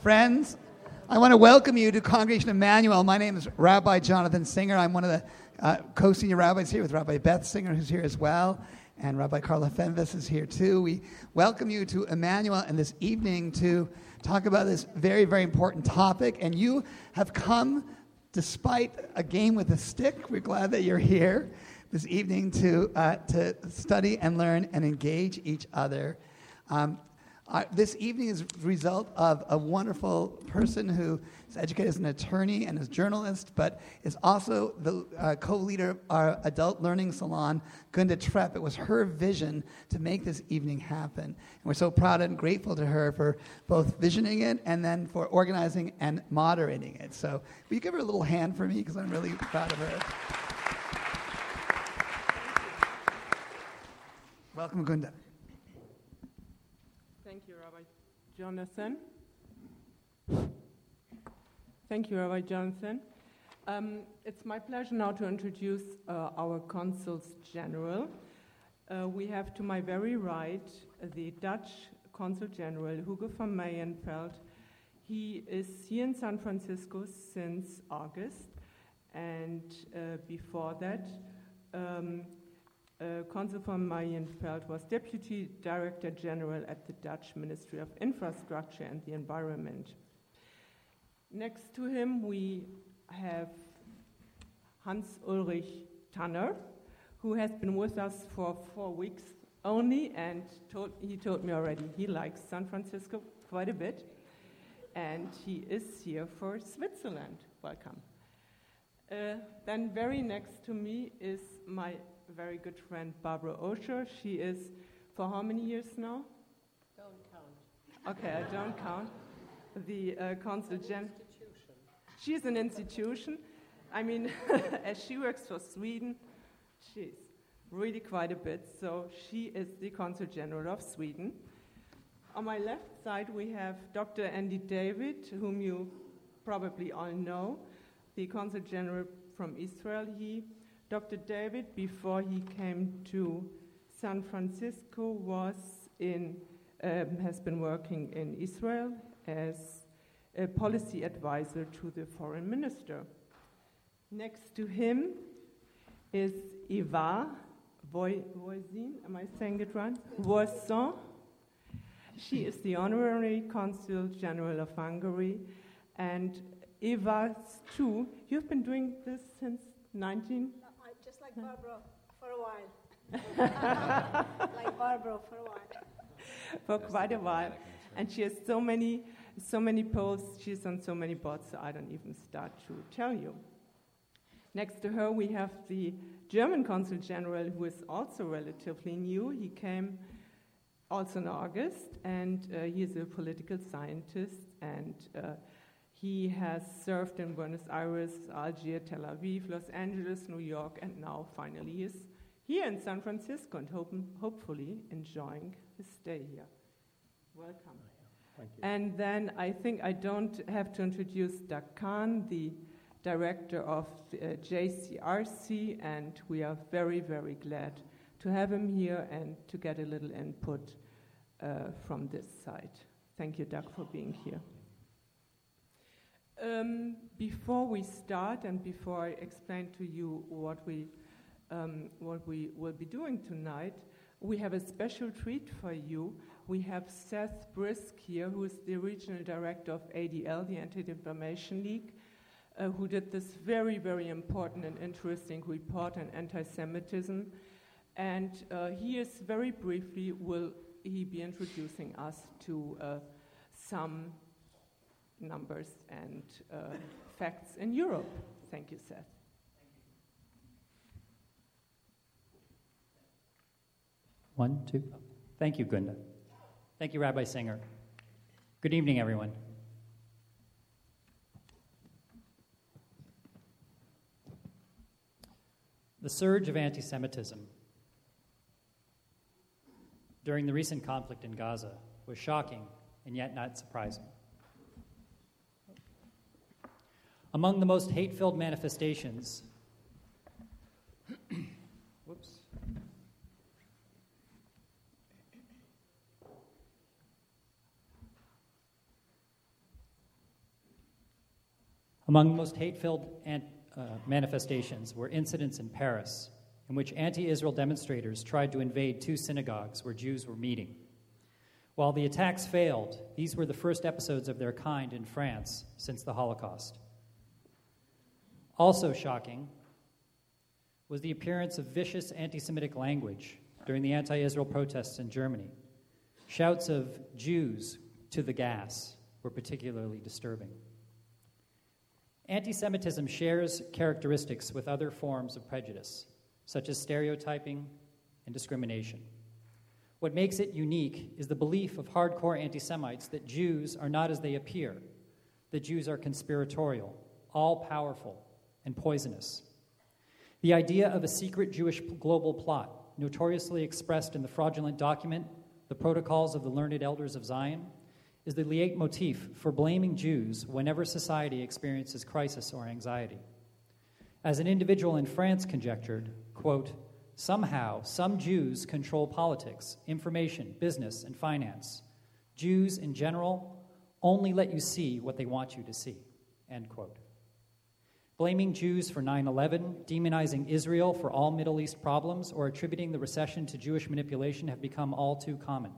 Friends, I want to welcome you to Congregation Emanu-El. My name is Rabbi Jonathan Singer. I'm one of the uh, co senior rabbis here with Rabbi Beth Singer, who's here as well, and Rabbi Carla Fenves is here too. We welcome you to Emanu-El and this evening to talk about this very, very important topic. And you have come despite a game with a stick. We're glad that you're here this evening to, uh, to study and learn and engage each other. Um, uh, this evening is a result of a wonderful person who is educated as an attorney and as a journalist, but is also the uh, co-leader of our adult learning salon, Gunda Trepp. It was her vision to make this evening happen. And we're so proud and grateful to her for both visioning it and then for organizing and moderating it. So will you give her a little hand for me, because I'm really proud of her. Welcome, Gunda. Jonathan. Thank you, Rabbi Jonathan. Um, it's my pleasure now to introduce uh, our consuls general. Uh, we have to my very right the Dutch consul general, Hugo von Meijenfeldt. He is here in San Francisco since August, and uh, before that, um, uh, Consul von Meijenfeldt was Deputy Director General at the Dutch Ministry of Infrastructure and the Environment. Next to him, we have Hans Ulrich Tanner, who has been with us for four weeks only, and told, he told me already he likes San Francisco quite a bit, and he is here for Switzerland. Welcome. Uh, then, very next to me is my very good friend Barbara Osher. She is for how many years now? Don't count. Okay, I don't count. The uh, consul gen. She's an institution. I mean, as she works for Sweden, she's really quite a bit. So she is the consul general of Sweden. On my left side, we have Dr. Andy David, whom you probably all know, the consul general from Israel. He Dr. David, before he came to San Francisco, was in, um, has been working in Israel as a policy advisor to the foreign minister. Next to him is Eva Voisin, am I saying it right? Voisin. She is the honorary consul general of Hungary. And Eva, too, you've been doing this since 19? Barbara for a while. like Barbara for a while. For quite a while. And she has so many, so many posts, she's on so many boards, so I don't even start to tell you. Next to her, we have the German Consul General, who is also relatively new. He came also in August, and uh, he is a political scientist, and uh, he has served in Buenos Aires, Algiers, Tel Aviv, Los Angeles, New York, and now finally he is here in San Francisco and hope, hopefully enjoying his stay here. Welcome. Thank you. And then I think I don't have to introduce Doug Kahn, the director of uh, JCRC, and we are very, very glad to have him here and to get a little input uh, from this side. Thank you, Doug, for being here. Um, before we start and before I explain to you what we, um, what we will be doing tonight, we have a special treat for you. We have Seth Brysk here, who is the regional director of ADL, the Anti-Defamation League, uh, who did this very, very important and interesting report on anti-Semitism. And uh, he is very briefly, will he be introducing us to uh, some numbers and uh, facts in Europe. Thank you, Seth. One, two. Thank you, Gunda. Thank you, Rabbi Singer. Good evening, everyone. The surge of anti Semitism during the recent conflict in Gaza was shocking and yet not surprising. Among the most hate filled manifestations, whoops. Among the most hate filled uh, manifestations were incidents in Paris in which anti Israel demonstrators tried to invade two synagogues where Jews were meeting. While the attacks failed, these were the first episodes of their kind in France since the Holocaust. Also shocking was the appearance of vicious anti Semitic language during the anti Israel protests in Germany. Shouts of Jews to the gas were particularly disturbing. Anti Semitism shares characteristics with other forms of prejudice, such as stereotyping and discrimination. What makes it unique is the belief of hardcore anti Semites that Jews are not as they appear, that Jews are conspiratorial, all powerful, and poisonous. The idea of a secret Jewish global plot, notoriously expressed in the fraudulent document, The Protocols of the Learned Elders of Zion, is the leitmotif for blaming Jews whenever society experiences crisis or anxiety. As an individual in France conjectured, quote, somehow some Jews control politics, information, business, and finance. Jews in general only let you see what they want you to see, end quote. Blaming Jews for 9 11, demonizing Israel for all Middle East problems, or attributing the recession to Jewish manipulation have become all too common.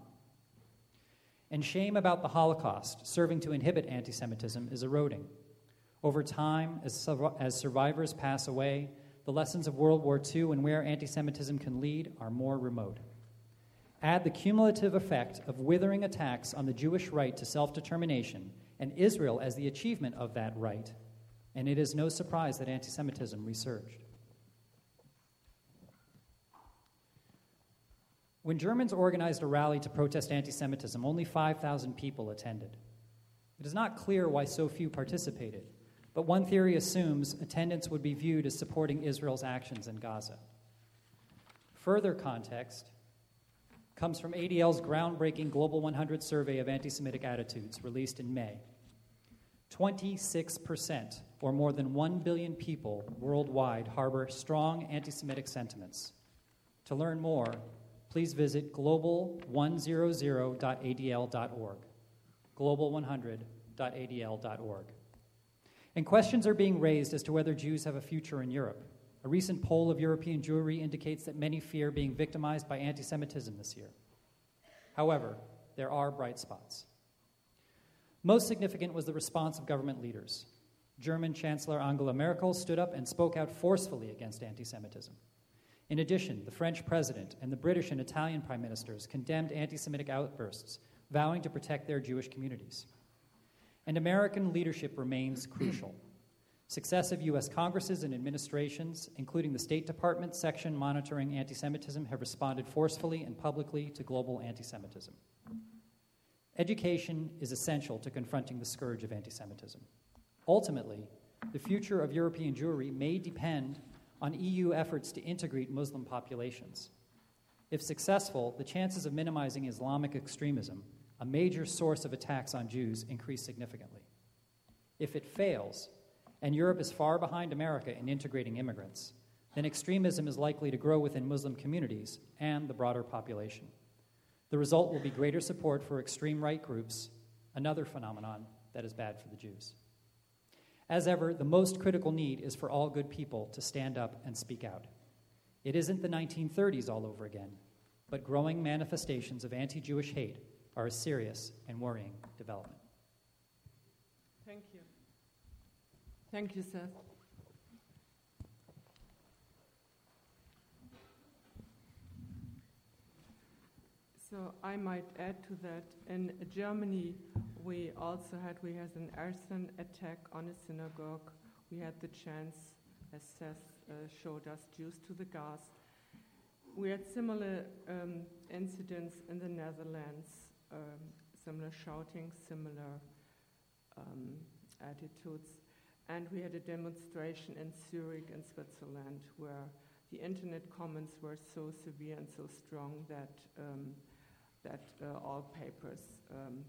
And shame about the Holocaust, serving to inhibit anti Semitism, is eroding. Over time, as, as survivors pass away, the lessons of World War II and where anti Semitism can lead are more remote. Add the cumulative effect of withering attacks on the Jewish right to self determination and Israel as the achievement of that right and it is no surprise that anti Semitism resurged. When Germans organized a rally to protest anti Semitism, only 5,000 people attended. It is not clear why so few participated, but one theory assumes attendance would be viewed as supporting Israel's actions in Gaza. Further context comes from ADL's groundbreaking Global 100 survey of anti Semitic attitudes released in May. 26%, or more than 1 billion people worldwide, harbor strong anti Semitic sentiments. To learn more, please visit global100.adl.org. Global100.adl.org. And questions are being raised as to whether Jews have a future in Europe. A recent poll of European Jewry indicates that many fear being victimized by anti Semitism this year. However, there are bright spots. Most significant was the response of government leaders. German Chancellor Angela Merkel stood up and spoke out forcefully against anti Semitism. In addition, the French president and the British and Italian prime ministers condemned anti Semitic outbursts, vowing to protect their Jewish communities. And American leadership remains crucial. Successive U.S. Congresses and administrations, including the State Department section monitoring anti Semitism, have responded forcefully and publicly to global anti Semitism. Education is essential to confronting the scourge of anti Semitism. Ultimately, the future of European Jewry may depend on EU efforts to integrate Muslim populations. If successful, the chances of minimizing Islamic extremism, a major source of attacks on Jews, increase significantly. If it fails, and Europe is far behind America in integrating immigrants, then extremism is likely to grow within Muslim communities and the broader population. The result will be greater support for extreme right groups, another phenomenon that is bad for the Jews. As ever, the most critical need is for all good people to stand up and speak out. It isn't the 1930s all over again, but growing manifestations of anti Jewish hate are a serious and worrying development. Thank you. Thank you, Seth. So I might add to that. In Germany, we also had we had an arson attack on a synagogue. We had the chance, as Seth uh, showed us, Jews to the gas. We had similar um, incidents in the Netherlands, um, similar shouting, similar um, attitudes. And we had a demonstration in Zurich in Switzerland where the internet comments were so severe and so strong that um, that uh, all papers um,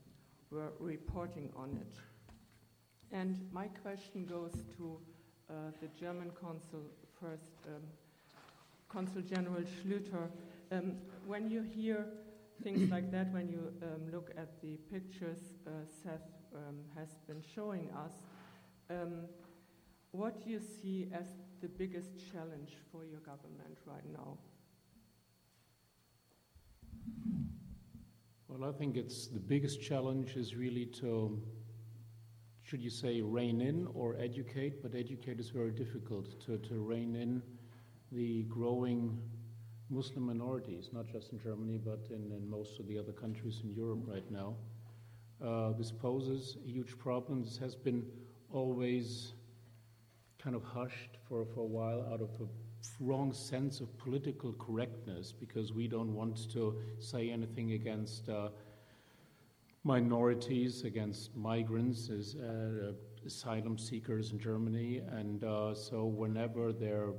were reporting on it. And my question goes to uh, the German consul first, um, Consul General Schlüter. Um, when you hear things like that, when you um, look at the pictures uh, Seth um, has been showing us, um, what do you see as the biggest challenge for your government right now? Well, I think it's the biggest challenge is really to, should you say, rein in or educate? But educate is very difficult to, to rein in the growing Muslim minorities, not just in Germany, but in, in most of the other countries in Europe right now. Uh, this poses huge problem. This has been always kind of hushed for, for a while out of wrong sense of political correctness because we don't want to say anything against uh, minorities, against migrants, as, uh, asylum seekers in Germany. And uh, so, whenever there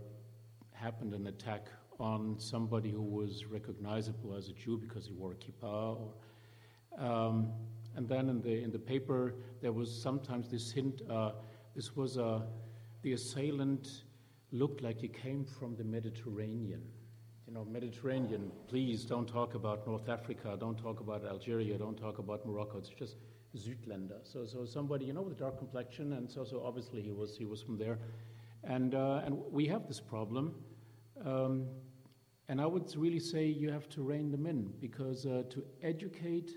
happened an attack on somebody who was recognizable as a Jew because he wore a kippah, or, um, and then in the in the paper there was sometimes this hint. Uh, this was a uh, the assailant looked like he came from the Mediterranean. You know, Mediterranean, please don't talk about North Africa, don't talk about Algeria, don't talk about Morocco. It's just Südländer. So, so somebody, you know, with a dark complexion, and so, so obviously he was, he was from there. And, uh, and we have this problem. Um, and I would really say you have to rein them in because uh, to educate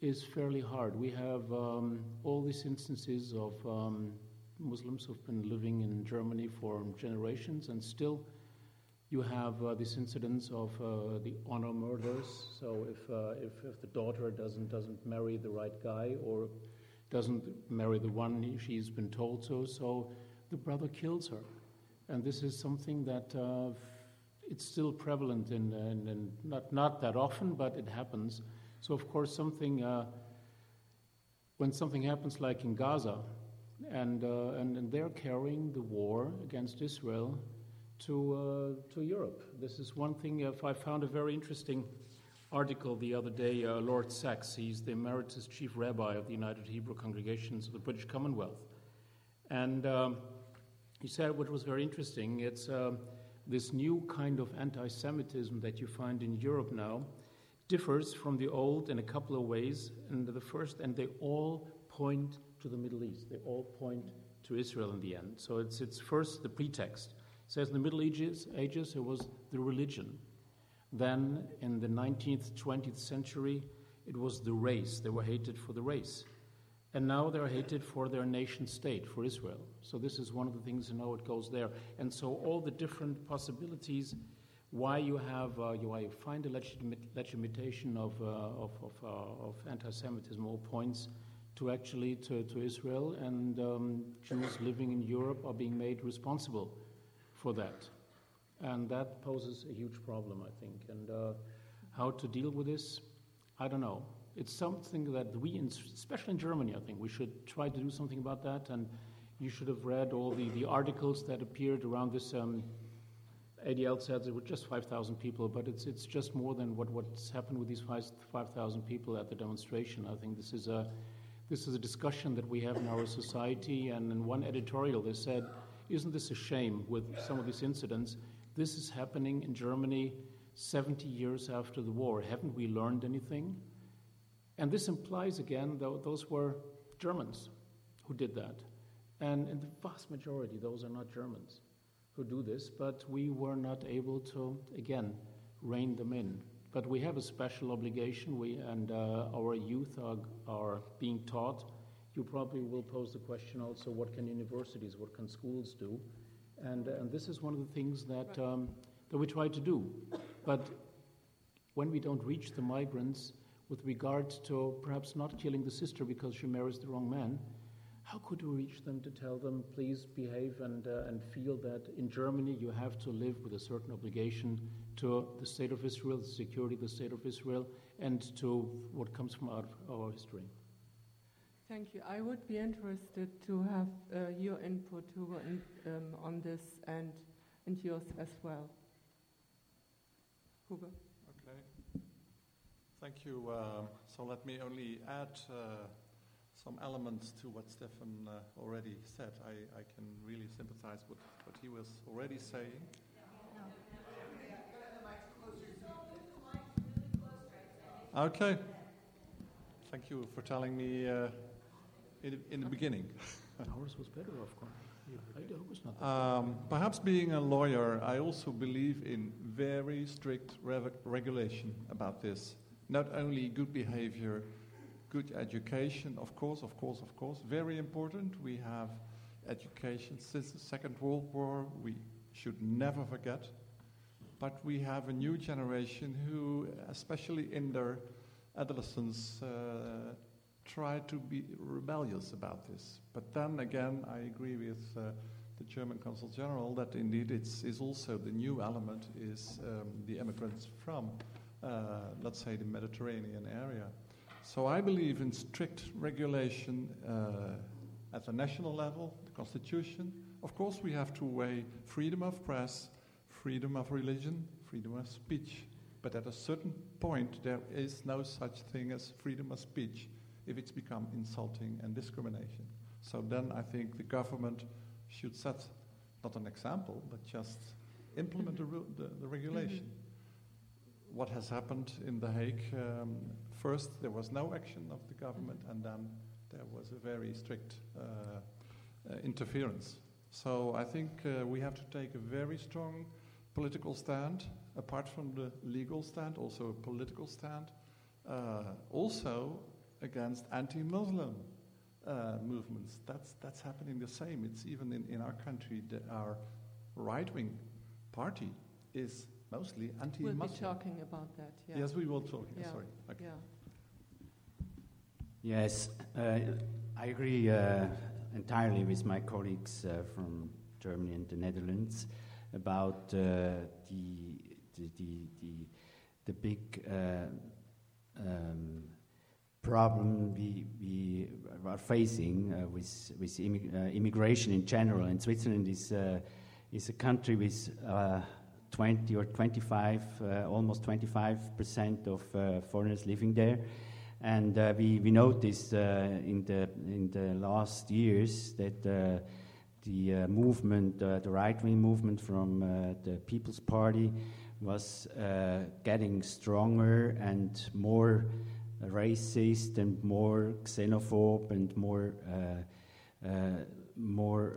is fairly hard. We have um, all these instances of um, Muslims who've been living in Germany for generations, and still you have uh, these incidents of uh, the honor murders. So if, uh, if, if the daughter doesn't doesn't marry the right guy or doesn't marry the one she's been told so, so the brother kills her, and this is something that uh, it's still prevalent in, in, in, not not that often, but it happens. So of course something uh, when something happens like in Gaza and, uh, and, and, they're carrying the war against Israel to, uh, to Europe. This is one thing if I found a very interesting article the other day. Uh, Lord Sacks, he's the emeritus chief rabbi of the United Hebrew Congregations of the British Commonwealth. And um, he said what was very interesting it's uh, this new kind of anti Semitism that you find in Europe now differs from the old in a couple of ways. And the first, and they all point to the Middle East. They all point to Israel in the end. So it's, it's first the pretext. It says in the Middle Ages, Ages it was the religion. Then in the 19th, 20th century, it was the race. They were hated for the race. And now they're hated for their nation state, for Israel. So this is one of the things, you know, it goes there. And so all the different possibilities why you have, uh, why you find a legitimate, legitimation of, uh, of, of, uh, of anti-Semitism, all points to actually to, to Israel, and um, Jews living in Europe are being made responsible for that. And that poses a huge problem, I think. And uh, how to deal with this, I don't know. It's something that we, especially in Germany, I think we should try to do something about that. And you should have read all the, the articles that appeared around this. Um, ADL said there were just 5,000 people, but it's, it's just more than what, what's happened with these 5,000 people at the demonstration. I think this is a this is a discussion that we have in our society, and in one editorial they said, Isn't this a shame with some of these incidents? This is happening in Germany 70 years after the war. Haven't we learned anything? And this implies, again, though, those were Germans who did that. And in the vast majority, those are not Germans who do this, but we were not able to, again, rein them in. But we have a special obligation, we, and uh, our youth are, are being taught. You probably will pose the question also what can universities, what can schools do? And, and this is one of the things that, um, that we try to do. But when we don't reach the migrants with regard to perhaps not killing the sister because she marries the wrong man, how could we reach them to tell them, please behave and, uh, and feel that in Germany you have to live with a certain obligation to the state of Israel, the security of the state of Israel, and to what comes from our, our history. Thank you. I would be interested to have uh, your input Hugo, in, um, on this and, and yours as well. Hugo. Okay. Thank you. Uh, so let me only add uh, some elements to what Stefan uh, already said. I, I can really sympathize with what he was already saying. Okay. Thank you for telling me uh, in, the- in the beginning. Ours was better, of course. I hope it's not. Um, perhaps being a lawyer, I also believe in very strict rev- regulation about this. Not only good behavior, good education, of course, of course, of course, very important. We have education since the Second World War, we should never forget. But we have a new generation who, especially in their adolescence, uh, try to be rebellious about this. But then again, I agree with uh, the German Consul General that indeed it's is also the new element is um, the immigrants from, uh, let's say, the Mediterranean area. So I believe in strict regulation uh, at the national level, the constitution. Of course, we have to weigh freedom of press, freedom of religion, freedom of speech. But at a certain point, there is no such thing as freedom of speech if it's become insulting and discrimination. So then I think the government should set not an example, but just implement the, ru- the, the regulation. What has happened in The Hague, um, first there was no action of the government, and then there was a very strict uh, uh, interference. So I think uh, we have to take a very strong political stand, apart from the legal stand, also a political stand, uh, also against anti-Muslim uh, movements. That's that's happening the same. It's even in, in our country that our right-wing party is mostly anti Muslim. We'll anti-Muslim. be talking about that, yeah. Yes, we will talk. Yeah. Sorry. Okay. Yeah. Yes, uh, I agree uh, entirely with my colleagues uh, from Germany and the Netherlands about uh, the, the, the, the, big uh, um, problem we, we are facing uh, with, with immi- uh, immigration in general. And Switzerland is, uh, is a country with uh, 20 or 25, uh, almost 25 percent of foreigners living there. And we, we noticed in, the, in the last years that the uh, movement, uh, the right wing movement from uh, the People's Party, was getting stronger and more racist and more xenophobe and more, more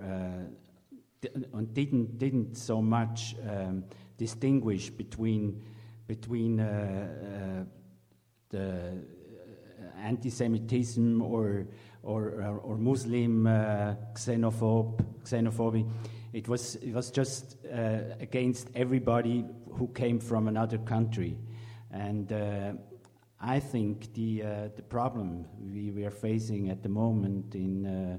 and didn't, didn't so much um, distinguish between, between uh, uh, the anti-Semitism or or, or, or Muslim uh, xenophobe, xenophobia. It was it was just uh, against everybody who came from another country, and uh, I think the uh, the problem we, we are facing at the moment in uh,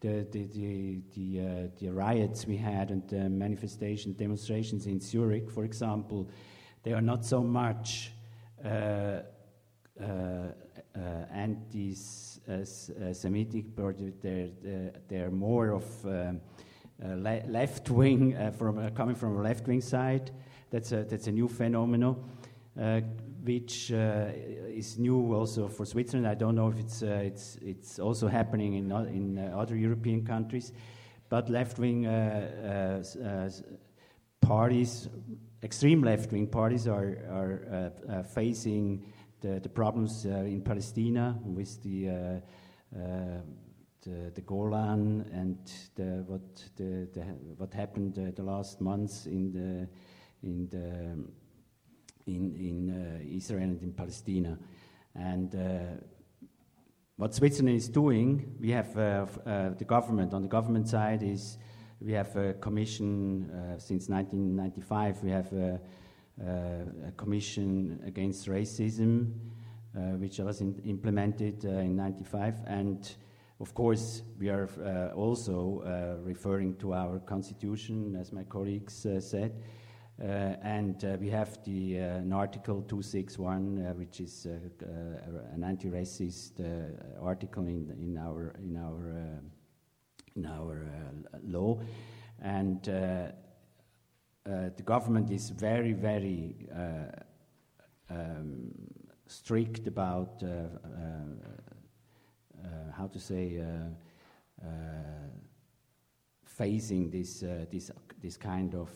the the the the, uh, the riots we had and the manifestation demonstrations in Zurich, for example, they are not so much. Uh, uh, uh, anti-Semitic, but they're, they're, they're more of um, le- left wing, uh, from uh, coming from a left wing side. That's a, that's a new phenomenon, uh, which is new also for Switzerland. I don't know if it's, it's, it's also happening in, in other European countries, but left wing parties, extreme left wing parties, are, are uh, uh, facing the, the problems uh, in Palestine with the, uh, uh, the, the Golan and the, what, the, the, what happened uh, the last months in the, in, the, in, in uh, Israel and in Palestine. And uh, what Switzerland is doing, we have the government, on the government side is we have a commission since 1995, we have a commission against racism, uh, which was in, implemented uh, in 95. And of course, we are uh, also uh, referring to our constitution, as my colleagues uh, said. Uh, and uh, we have the, uh, an Article 261, uh, which is uh, uh, an anti-racist uh, article in, in our, in our, uh, in our uh, law. And uh, the government is very, very uh, um, strict about uh, uh, uh, how to say facing this this this kind of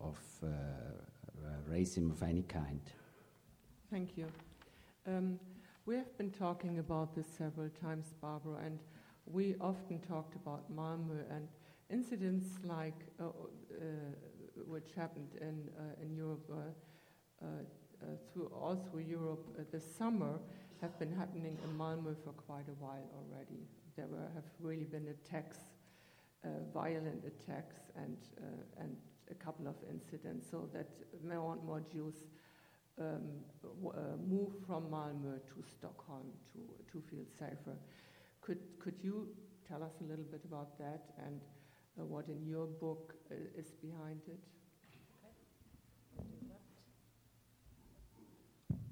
of racism of any kind. Thank you. Um, we have been talking about this several times, Barbara, and we often talked about Malmö and incidents like uh, uh, which happened in uh, in Europe uh, uh, through all through Europe this summer have been happening in Malmö for quite a while already. There were, have really been attacks, violent attacks, and and a couple of incidents, so that more and more Jews um, uh, move from Malmö to Stockholm to, to feel safer. Could, could you tell us a little bit about that and uh, what in your book uh, is behind it?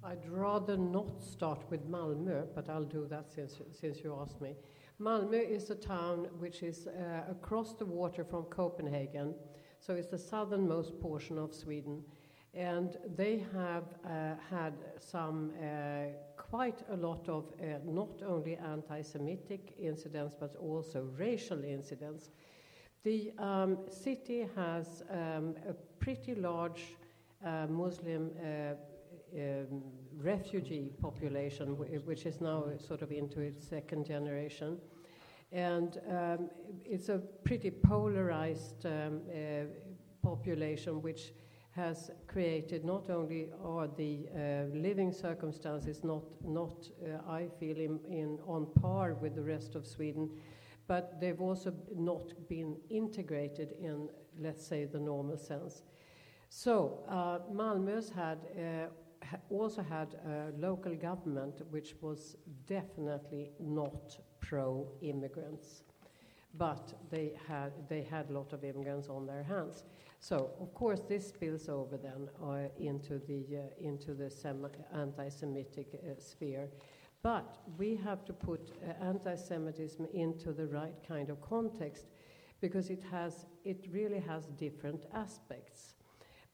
I'd rather not start with Malmö, but I'll do that since, since you asked me. Malmö is a town which is uh, across the water from Copenhagen, so it's the southernmost portion of Sweden. And they have uh, had some uh, quite a lot of uh, not only anti Semitic incidents but also racial incidents. The um, city has um, a pretty large uh, Muslim uh, um, refugee population, which is now sort of into its second generation. And um, it's a pretty polarized um, uh, population, which has created not only are the uh, living circumstances not, not uh, I feel, in, in, on par with the rest of Sweden, but they've also not been integrated in, let's say, the normal sense. So uh, Malmö's had uh, also had a local government which was definitely not pro-immigrants, but they had they had a lot of immigrants on their hands. So, of course, this spills over then uh, into the, uh, into the anti Semitic uh, sphere. But we have to put uh, anti Semitism into the right kind of context because it, has, it really has different aspects.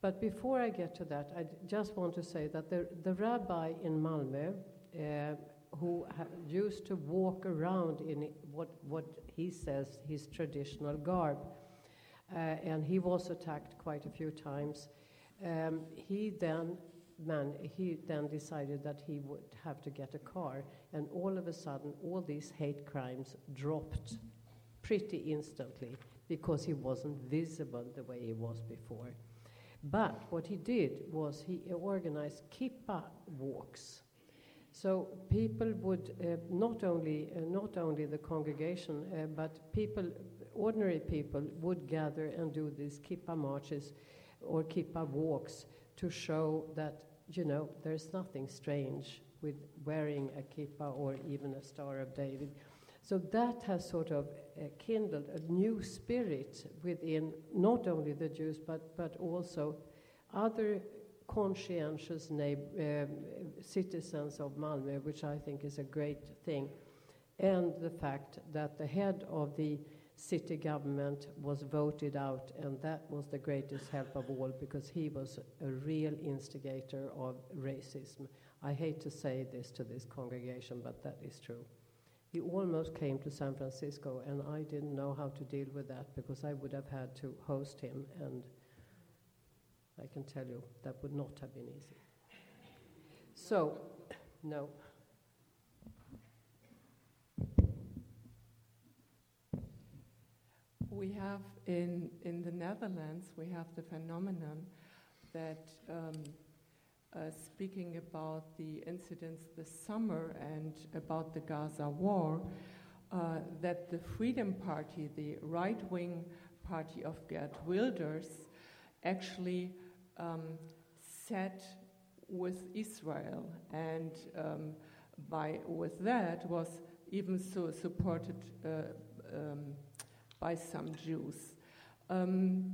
But before I get to that, I just want to say that the, the rabbi in Malmö, uh, who used to walk around in what, what he says his traditional garb, uh, and he was attacked quite a few times. Um, he then man, he then decided that he would have to get a car, and all of a sudden, all these hate crimes dropped pretty instantly because he wasn't visible the way he was before. But what he did was he organized kippa walks. So people would uh, not only uh, not only the congregation, uh, but people ordinary people would gather and do these kippa marches or kippa walks to show that, you know, there's nothing strange with wearing a kippa or even a Star of David. So that has sort of uh, kindled a new spirit within not only the Jews but, but also other conscientious um, citizens of Malmö, which I think is a great thing, and the fact that the head of the city government was voted out, and that was the greatest help of all because he was a real instigator of racism. I hate to say this to this congregation, but that is true. He almost came to San Francisco, and I didn't know how to deal with that because I would have had to host him, and I can tell you that would not have been easy. So, no. We have in, in the Netherlands, we have the phenomenon that um, uh, speaking about the incidents this summer and about the Gaza war, uh, that the Freedom Party, the right wing party of Geert Wilders, actually um, sat with Israel and um, by, with that was even so supported. Uh, um, by some Jews. Um,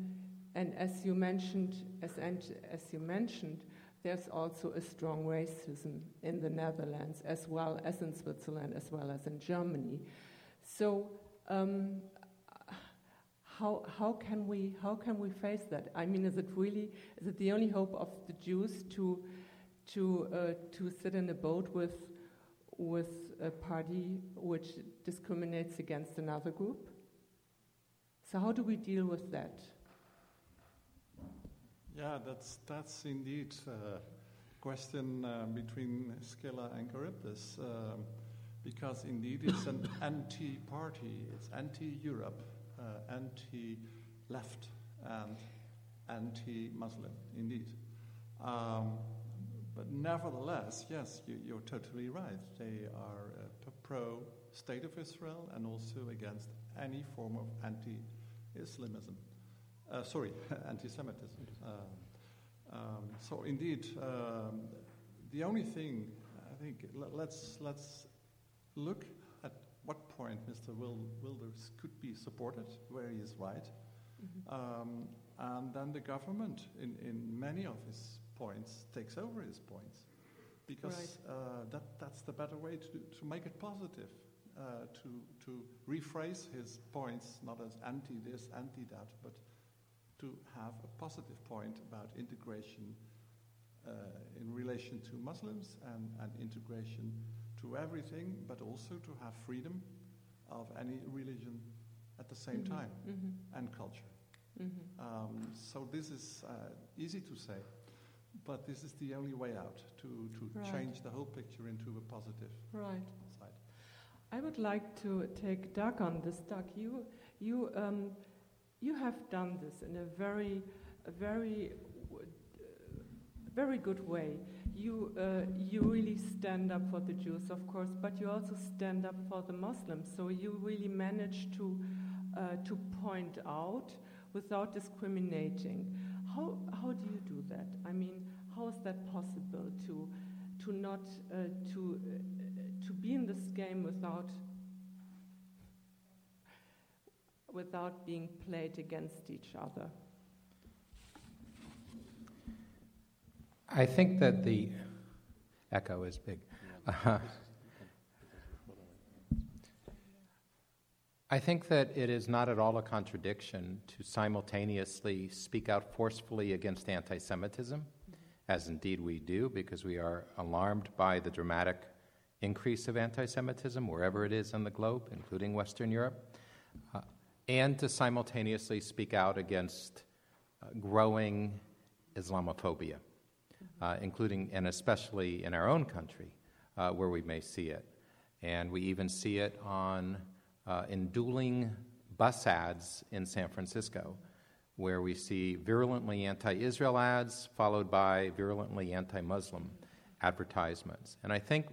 and as you mentioned, as, as you mentioned, there's also a strong racism in the Netherlands as well as in Switzerland as well as in Germany. So um, how, how, can we, how can we face that? I mean, is it really, is it the only hope of the Jews to, to, uh, to sit in a boat with, with a party which discriminates against another group? So, how do we deal with that? Yeah, that's, that's indeed a question uh, between Scylla and Charybdis. Um, because indeed it's an anti party, it's anti Europe, uh, anti left, and anti Muslim, indeed. Um, but nevertheless, yes, you, are totally right. They are uh, pro state of Israel and also against any form of anti Islamism. Uh, sorry, anti Semitism. Um, um, so, indeed, um, the only thing I think let's, let's look at what point Mr. Wilders could be supported, where he is right. Mm-hmm. Um, and then the government, in, in many of his points, takes over his points. Because right. uh, that, that's the better way to, to make it positive, uh, to, to rephrase his points not as anti this, anti that, but to have a positive point about integration uh, in relation to Muslims and, and integration to everything, but also to have freedom of any religion at the same mm-hmm. time mm-hmm. and culture. Mm-hmm. Um, so this is uh, easy to say, but this is the only way out to, to right. change the whole picture into a positive right. I would like to take Doug on this. Doug, you, you, um, you have done this in a very, a very, uh, very good way. You, uh, you really stand up for the Jews, of course, but you also stand up for the Muslims. So you really manage to, uh, to point out without discriminating. How, how do you do that? I mean, how is that possible to, to not uh, to, uh, to be in this game without without being played against each other? I think that the echo is big. Uh, I think that it is not at all a contradiction to simultaneously speak out forcefully against anti Semitism, as indeed we do, because we are alarmed by the dramatic increase of anti Semitism wherever it is on the globe, including Western Europe, uh, and to simultaneously speak out against uh, growing Islamophobia, uh, including and especially in our own country, uh, where we may see it. And we even see it on uh, in dueling bus ads in San Francisco, where we see virulently anti Israel ads followed by virulently anti Muslim advertisements. And I think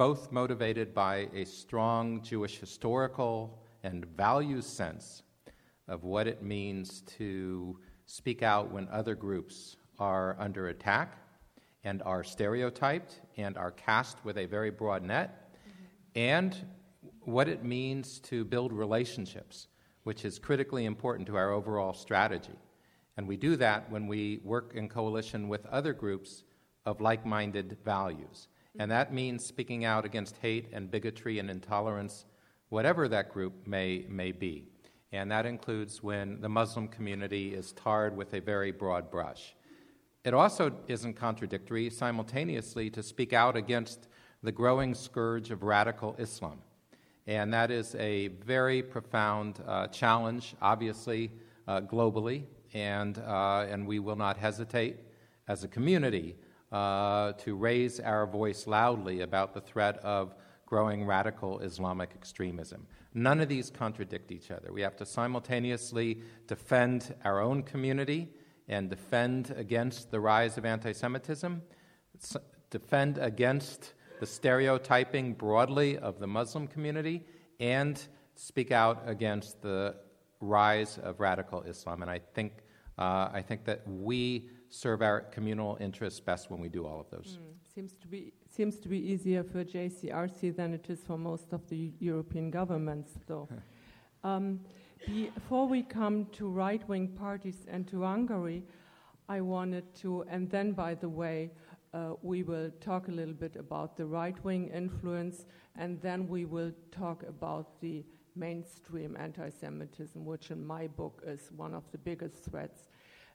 both motivated by a strong Jewish historical and values sense of what it means to speak out when other groups are under attack and are stereotyped and are cast with a very broad net, mm-hmm. and what it means to build relationships, which is critically important to our overall strategy. And we do that when we work in coalition with other groups of like minded values. And that means speaking out against hate and bigotry and intolerance, whatever that group may, may be. And that includes when the Muslim community is tarred with a very broad brush. It also isn't contradictory simultaneously to speak out against the growing scourge of radical Islam. And that is a very profound uh, challenge, obviously, uh, globally. And, uh, and we will not hesitate as a community uh, to raise our voice loudly about the threat of growing radical Islamic extremism. None of these contradict each other. We have to simultaneously defend our own community and defend against the rise of anti Semitism, defend against the stereotyping broadly of the Muslim community and speak out against the rise of radical Islam. And I think, uh, I think that we serve our communal interests best when we do all of those. Mm, seems, to be, seems to be easier for JCRC than it is for most of the European governments, though. um, before we come to right wing parties and to Hungary, I wanted to, and then, by the way, uh, we will talk a little bit about the right wing influence, and then we will talk about the mainstream anti Semitism, which in my book is one of the biggest threats.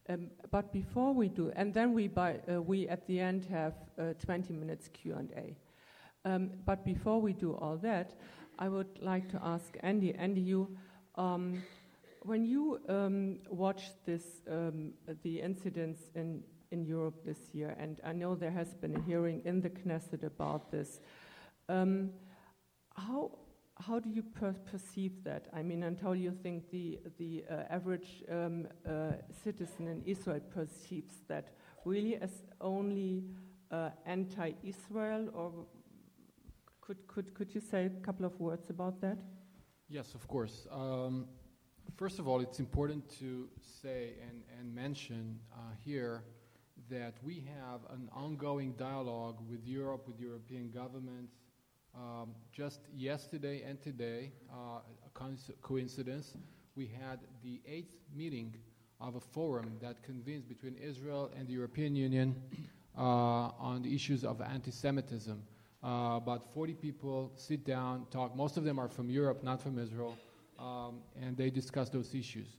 Um, but before we do, and then we, by, uh, we at the end have uh, 20 minutes Q&A. Um, but before we do all that, I would like to ask Andy, Andy, you, um, when you um, watched this, um, the incidents in in Europe this year, and I know there has been a hearing in the Knesset about this. Um, how how do you per- perceive that? I mean, do you think the the uh, average um, uh, citizen in Israel perceives that? Really, as only uh, anti-Israel, or could could could you say a couple of words about that? Yes, of course. Um, first of all, it's important to say and, and mention uh, here that we have an ongoing dialogue with Europe, with European governments. Um, just yesterday and today, uh, a coincidence, we had the eighth meeting of a forum that convenes between Israel and the European Union uh, on the issues of anti Semitism. Uh, about 40 people sit down, talk. Most of them are from Europe, not from Israel, um, and they discuss those issues.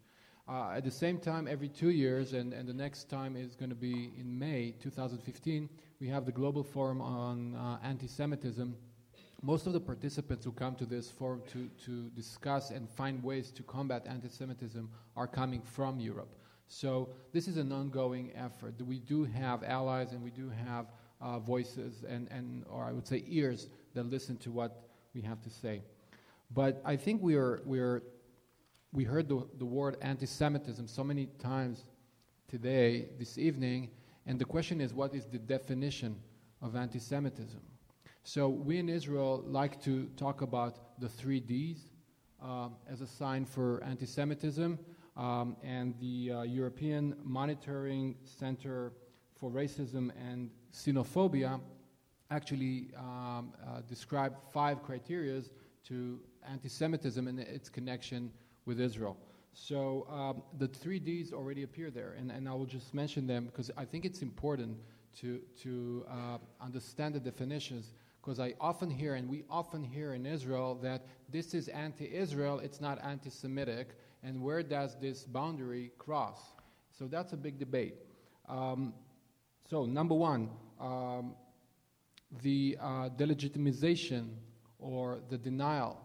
Uh, at the same time, every two years, and, and the next time is going to be in May 2015, we have the Global Forum on uh, Anti Semitism. Most of the participants who come to this forum to, to discuss and find ways to combat anti Semitism are coming from Europe. So, this is an ongoing effort. We do have allies and we do have uh, voices and, and, or I would say, ears that listen to what we have to say. But I think we are, we are we heard the, the word anti Semitism so many times today, this evening, and the question is what is the definition of anti Semitism? So, we in Israel like to talk about the three Ds uh, as a sign for anti Semitism, um, and the uh, European Monitoring Center for Racism and Xenophobia actually um, uh, described five criteria to anti Semitism and its connection with Israel. So um, the three Ds already appear there, and, and I will just mention them because I think it's important to, to uh, understand the definitions. Because I often hear, and we often hear in Israel, that this is anti Israel, it's not anti Semitic, and where does this boundary cross? So that's a big debate. Um, so, number one, um, the uh, delegitimization or the denial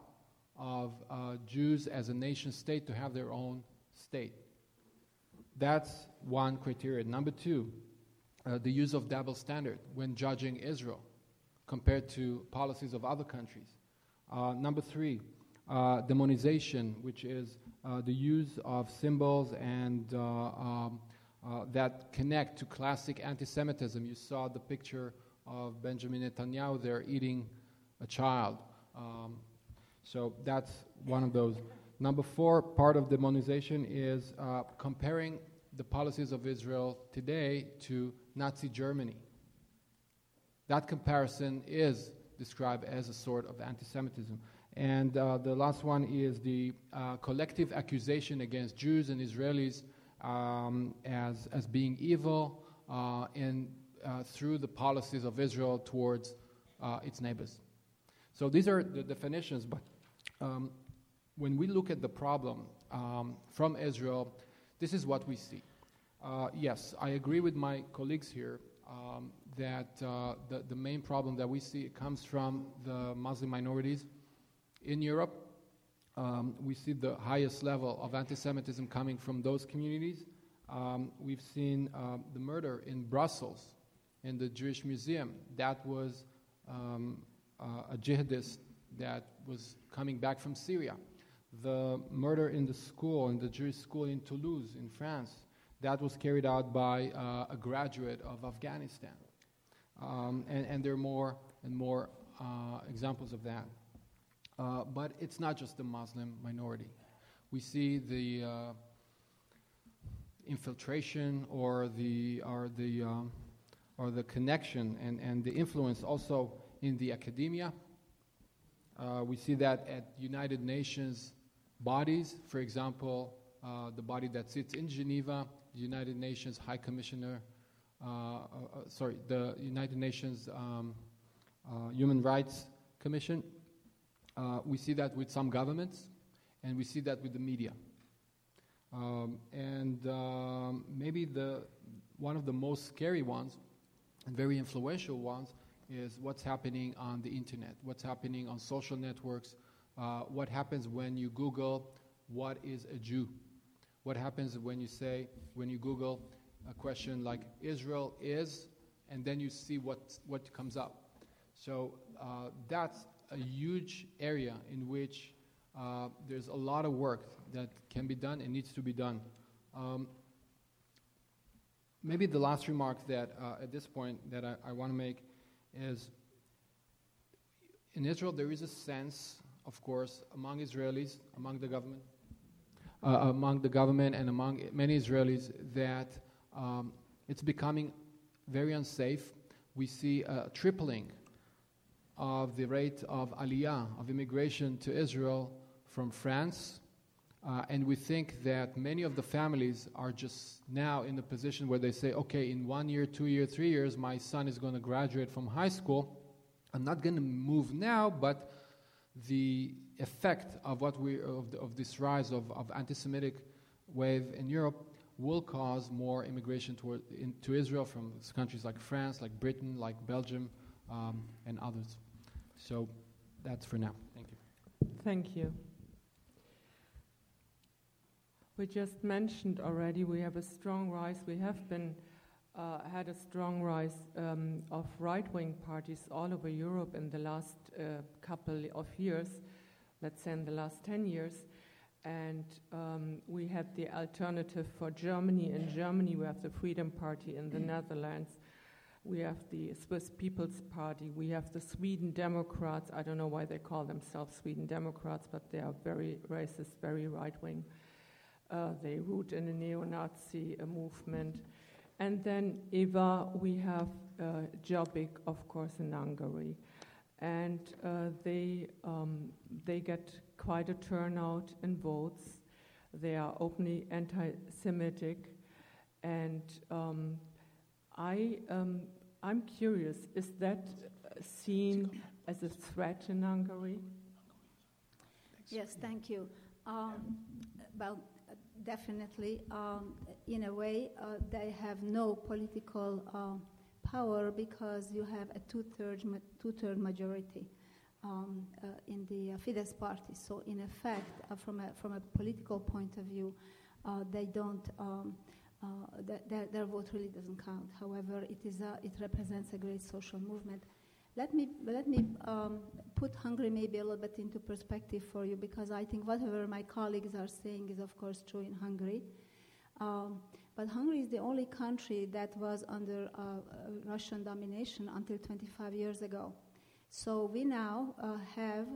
of uh, Jews as a nation state to have their own state. That's one criteria. Number two, uh, the use of double standard when judging Israel compared to policies of other countries. Uh, number three, uh, demonization, which is uh, the use of symbols and uh, um, that connect to classic anti-Semitism. You saw the picture of Benjamin Netanyahu there eating a child. Um, so that's one of those. Number four, part of demonization is uh, comparing the policies of Israel today to Nazi Germany. That comparison is described as a sort of anti Semitism. And uh, the last one is the uh, collective accusation against Jews and Israelis um, as, as being evil uh, in, uh, through the policies of Israel towards uh, its neighbors. So these are the definitions, but um, when we look at the problem um, from Israel, this is what we see. Uh, yes, I agree with my colleagues here um, that uh, the, the main problem that we see comes from the Muslim minorities in Europe. Um, we see the highest level of anti Semitism coming from those communities. Um, we've seen uh, the murder in Brussels in the Jewish Museum. That was um, uh, a jihadist that was coming back from Syria. The murder in the school, in the Jewish school in Toulouse, in France, that was carried out by uh, a graduate of Afghanistan. Um, and, and, there are more and more uh, examples of that. Uh, but it's not just the Muslim minority. We see the uh, infiltration or the, or the, um, or the connection and, and the influence also in the academia uh, we see that at United Nations bodies, for example, uh, the body that sits in Geneva, United Nations High Commissioner, uh, uh, uh sorry, the United Nations um, uh, Human Rights Commission. we see that with some governments, and we see that with the media. Um, and um, maybe the, one of the most scary ones and very influential ones is what's happening on the internet, what's happening on social networks, uh, what happens when you Google what is a Jew, what happens when you say, when you Google a question like Israel is, and then you see what, what comes up. So uh, that's a huge area in which uh, there's a lot of work that can be done and needs to be done. Um, maybe the last remark that uh, at this point that I, I want to make is in Israel there is a sense, of course, among Israelis, among the government, among the government and among many Israelis that um, it's becoming very unsafe. We see a tripling of the rate of aliyah, of immigration to Israel from France. Uh, and we think that many of the families are just now in the position where they say, okay, in one year, two years, three years, my son is going to graduate from high school. I'm not going to move now, but the effect of what we of, the, of this rise of, of anti-Semitic wave in Europe will cause more immigration toward, in, to Israel from countries like France, like Britain, like Belgium, um, and others. So that's for now. Thank you. Thank you. We just mentioned already we have a strong rise. We have been uh, had a strong rise um, of right-wing parties all over Europe in the last uh, couple of years. Let's say in the last ten years, and um, we had the alternative for Germany. In Germany, we have the Freedom Party. In the Netherlands, we have the Swiss People's Party. We have the Sweden Democrats. I don't know why they call themselves Sweden Democrats, but they are very racist, very right-wing. Uh, they root in a neo-Nazi uh, movement. And then Eva, we have uh, Jobbik, of course, in Hungary. And uh, they, um, they get quite a turnout in votes. They are openly anti Semitic. And um, I, um, I'm curious is that seen as a threat in Hungary? Yes, thank you. Um, well, definitely. Um, in a way, uh, they have no political uh, power because you have a two-third two-third majority um, uh, in the uh, Fidesz party. So, in effect, uh, from a from a political point of view, uh, they don't. Um, th- their, their vote really doesn't count. However, it is a, it represents a great social movement. Let me let me um, put Hungary maybe a little bit into perspective for you because I think whatever my colleagues are saying is of course true in Hungary. Um, but Hungary is the only country that was under uh, uh Russian domination until 25 years ago. So we now uh, have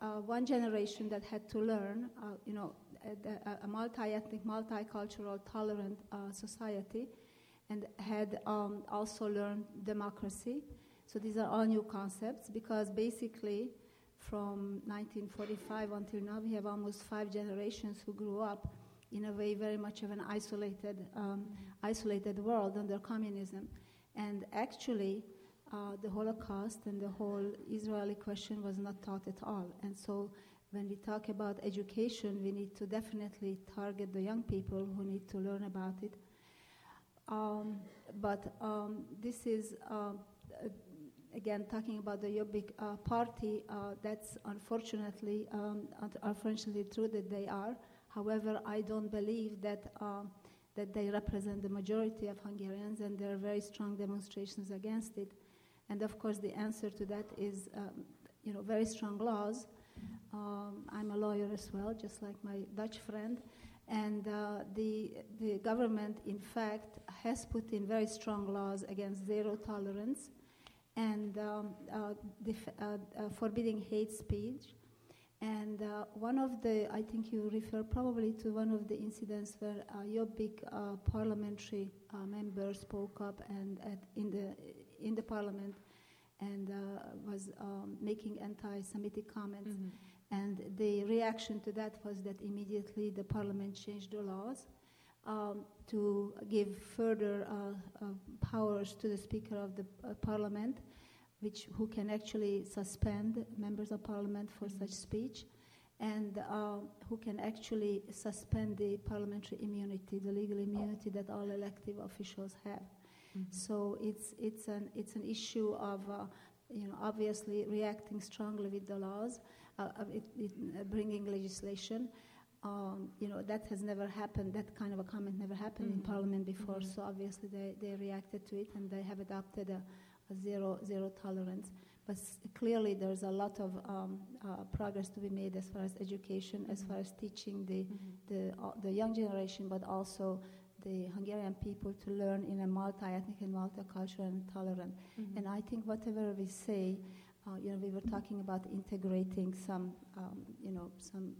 uh, one generation that had to learn, uh, you know, a, a multi-ethnic, multicultural, tolerant uh, society, and had um, also learned democracy so these are all new concepts because basically from 1945 until now we have almost five generations who grew up in a way very much of an isolated, um, isolated world under communism. And actually, uh, the Holocaust and the whole Israeli question was not taught at all. And so when we talk about education, we need to definitely target the young people who need to learn about it. Um, but um, this is uh, again, talking about the Jobbik uh, party, uh, that's unfortunately, um, unfortunately true that they are. However, I don't believe that uh, that they represent the majority of Hungarians, and there are very strong demonstrations against it. And of course, the answer to that is, um, you know, very strong laws. Um, I'm a lawyer as well, just like my Dutch friend. And uh, the, the government, in fact, has put in very strong laws against zero tolerance and um, uh, def- uh, uh, forbidding hate speech. And uh, one of the, I think you refer probably to one of the incidents where uh, big uh, parliamentary uh, member spoke up and in the in the parliament and was um, making anti-Semitic comments. Mm-hmm. And the reaction to that was that immediately the parliament changed the laws um, to give further uh, uh, powers to the Speaker of the uh, Parliament, which who can actually suspend members of Parliament for mm-hmm. such speech, and uh, who can actually suspend the parliamentary immunity, the legal immunity that all elective officials have. Mm-hmm. So it's it's an it's an issue of uh, you know obviously reacting strongly with the laws, uh, it, it, bringing legislation um, you know, that has never happened, that kind of a comment never happened mm-hmm. in Parliament before, mm-hmm. so obviously they, they reacted to it and they have adopted a, zero, zero tolerance. but clearly there's a lot of um, uh, progress to be made as far as education, as far as teaching the, the, uh, the young generation, but also the Hungarian people to learn in a multi-ethnic and multicultural and tolerant. Mhm. And I think whatever we say, uh, you know, we were talking about integrating some, um, you know, some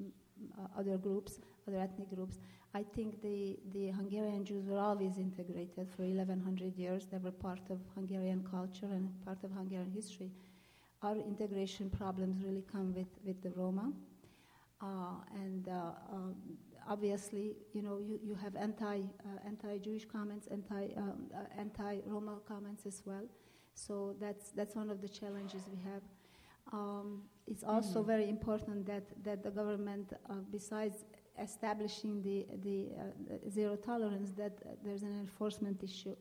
other groups, other ethnic groups. I think the, the Hungarian Jews were always integrated for 1100 years. They were part of Hungarian culture and part of Hungarian history. Our integration problems really come with, with the Roma. Uh, and uh, um, obviously, you know, you, you have anti, uh, anti-Jewish comments, anti, um, uh, anti-Roma comments as well. So that's, that's one of the challenges we have. Um, it's also Mhm. very important that, that the government, uh, besides establishing the, the, uh, the zero tolerance, that uh, there's an enforcement issue.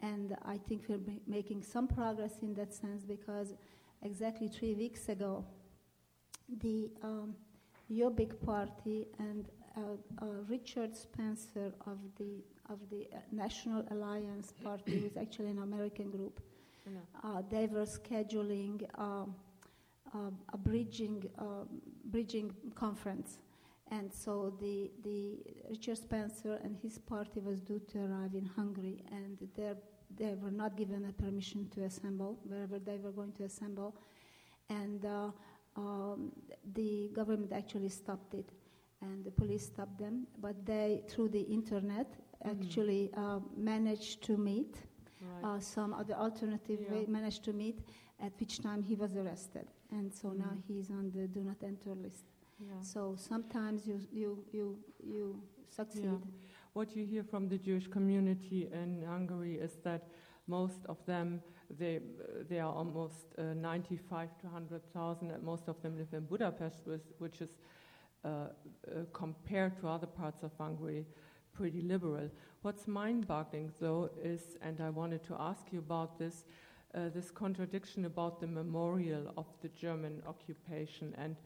And I think we're ma- making some progress in that sense because exactly three weeks ago, the um, Jobbik Party and uh, uh, Richard Spencer of the of the uh, National Alliance Party, who's actually an American group, uh, they were scheduling um, a bridging um, bridging conference, and so the the Richard Spencer and his party was due to arrive in Hungary, and they they were not given a permission to assemble wherever they were going to assemble, and uh, um, the government actually stopped it, and the police stopped them, but they through the internet Mhm. actually uh, managed to meet Right. uh, some other alternative Yeah. way managed to meet, at which time he was arrested, and so now Mhm. he's on the do not enter list. yeah. So sometimes you you you you succeed. What you hear from the Jewish community in Hungary is that most of them, they, they are almost uh, 95 to 100,000, and most of them live in Budapest, which is, uh, uh, compared to other parts of Hungary, pretty liberal. What's mind-boggling, though, is, and I wanted to ask you about this, uh, this contradiction about the memorial of the German occupation, and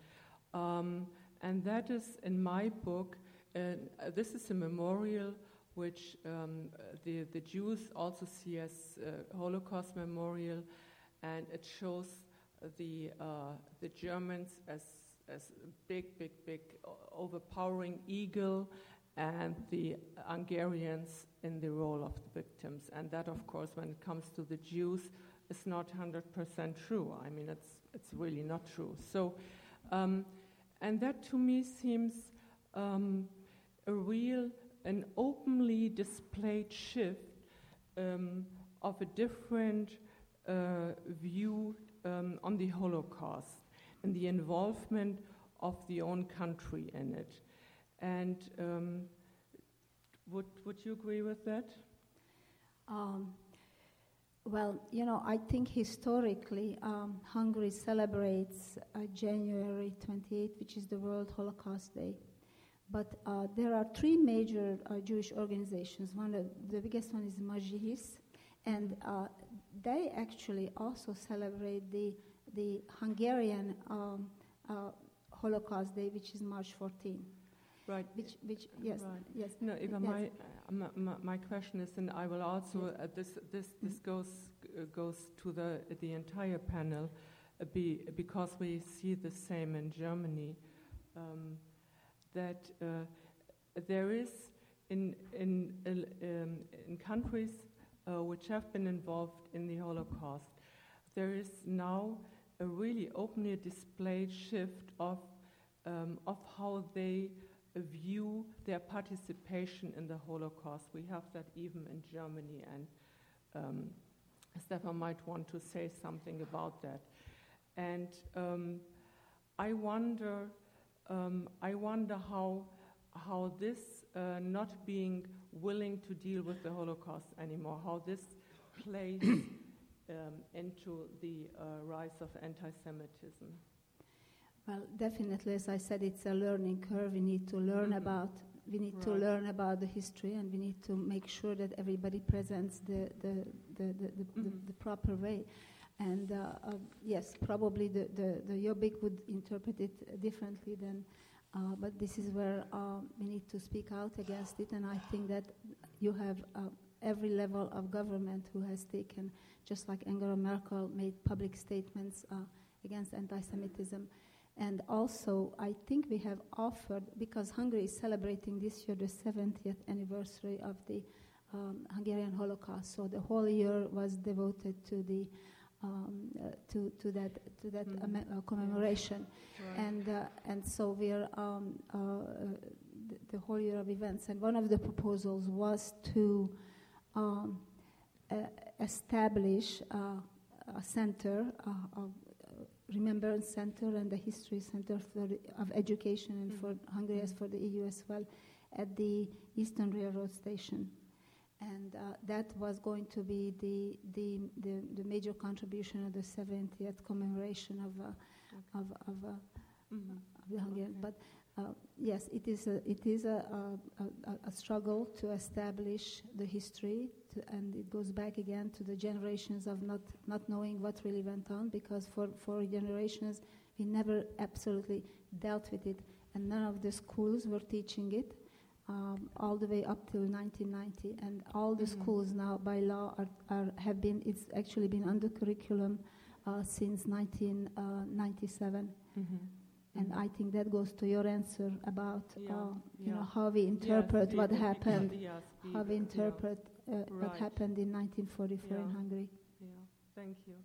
um, and that is in my book. Uh, this is a memorial which um, the, the Jews also see as uh, Holocaust memorial, and it shows the, uh, the Germans as, as a big, big, big, overpowering eagle, and the Hungarians in the role of the victims. And that, of course, when it comes to the Jews, is not 100% true. I mean, it's, it's really not true. So, um, and that to me seems um, a real, an openly displayed shift um, of a different uh, view um, on the Holocaust and the involvement of the own country in it. And um, would, would you agree with that? Um, well, you know, I think historically um, Hungary celebrates uh, January 28, which is the World Holocaust Day. But uh, there are three major uh, Jewish organizations. One, of the biggest one is Mazsihisz, and uh, they actually also celebrate the the Hungarian um, uh, Holocaust Day, which is March 14. Right. Which, which, yes, Right. yes. No, Eva, Yes. my, uh, my, my, my question is, and I will also, uh, this, this, this goes, uh, goes to the, the entire panel, uh, be, because we see the same in Germany, um, that uh, there is in, in, uh, um, in countries uh, which have been involved in the Holocaust, there is now a really openly displayed shift of, um, of how they view their participation in the Holocaust. We have that even in Germany, and um, Stefan might want to say something about that. And um, I wonder, um, I wonder how how this uh, not being willing to deal with the Holocaust anymore, how this plays um, into the uh, rise of anti-Semitism. Well, definitely, as I said, it's a learning curve. We need to learn Mhm. about. We need to learn about the history, and we need to make sure that everybody presents the the the, the, the, the, Mhm. the proper way. And uh, uh, yes, probably the the, the Jobbik would interpret it differently than. Uh, but this is where uh, we need to speak out against it, and I think that you have uh, every level of government who has taken, just like Angela Merkel made public statements uh, against anti-Semitism. And also, I think we have offered, because Hungary is celebrating this year the 70th anniversary of the um, Hungarian Holocaust, so the whole year was devoted to the um, uh, to, to that to that Mhm. amme- uh, commemoration, Right. and uh, and so we're um, uh, the, the whole year of events. And one of the proposals was to um, uh, establish uh, a center, uh, a remembrance center, and the history center for of education and for Hungary as for the EU as well, at the Eastern Railroad Station. And uh, that was going to be the, the, the, the major contribution of the 70th commemoration of, uh, of, of, uh, Mhm. of the Hungarian. Okay. But uh, yes, it is a, it is a, a, a, a struggle to establish the history, to, and it goes back again to the generations of not, not knowing what really went on, because for, for generations we never absolutely dealt with it, and none of the schools were teaching it. Um, all the way up till 1990, and all the Mhm. schools now, by law, are, are have been. It's actually been under curriculum uh, since 1997. Mhm. And Mhm. I think that goes to your answer about, Yeah, uh, you yeah. know, how we interpret the- what happened, yes, how we interpret uh, what Right. happened in 1944 in Hungary. Yeah, thank you.